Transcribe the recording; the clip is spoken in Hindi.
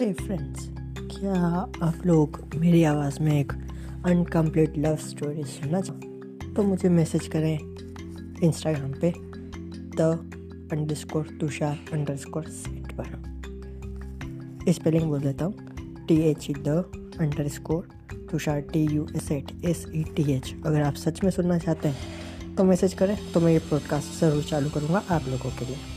हे फ्रेंड्स क्या आप लोग मेरी आवाज़ में एक अनकम्प्लीट लव स्टोरी सुनना चाहो तो मुझे मैसेज करें इंस्टाग्राम पे the underscore Tushar underscore Seth पर स्पेलिंग बोल देता हूँ। T H E the underscore Tushar T U S H S E T H अगर आप सच में सुनना चाहते हैं तो मैसेज करें तो मैं ये पॉडकास्ट ज़रूर चालू करूँगा आप लोगों के लिए।